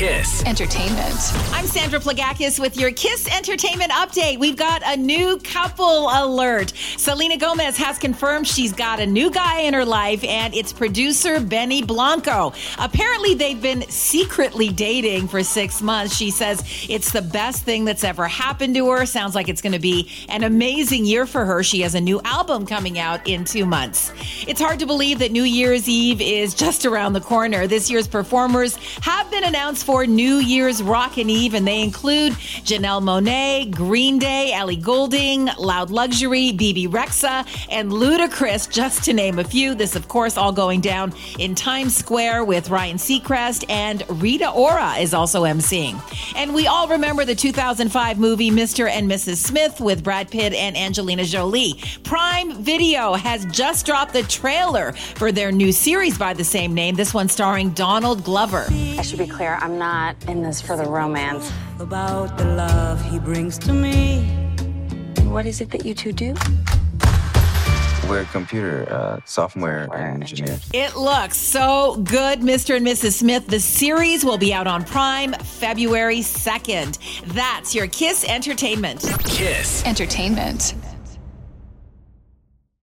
Kiss Entertainment. I'm Sandra Plagakis with your Kiss Entertainment update. We've got a new couple alert. Selena Gomez has confirmed she's got a new guy in her life, and it's producer Benny Blanco. Apparently, they've been secretly dating for six months. She says it's the best thing that's ever happened to her. Sounds like it's going to be an amazing year for her. She has a new album coming out in two months. It's hard to believe that New Year's Eve is just around the corner. This year's performers have been announced for New Year's Rockin' Eve, and they include Janelle Monáe, Green Day, Ellie Goulding, Loud Luxury, Bebe Rexha, and Ludacris, just to name a few. This, of course, all going down in Times Square with Ryan Seacrest, and Rita Ora is also emceeing. And we all remember the 2005 movie Mr. and Mrs. Smith with Brad Pitt and Angelina Jolie. Prime Video has just dropped the trailer for their new series by the same name, this one starring Donald Glover. I should be clear, I'm not in this for the romance. about the love he brings to me. What is it that you two do? We're computer uh, software engineers. It looks so good, Mr. and Mrs. Smith. The series will be out on Prime February 2nd. That's your Kiss Entertainment. Kiss Entertainment.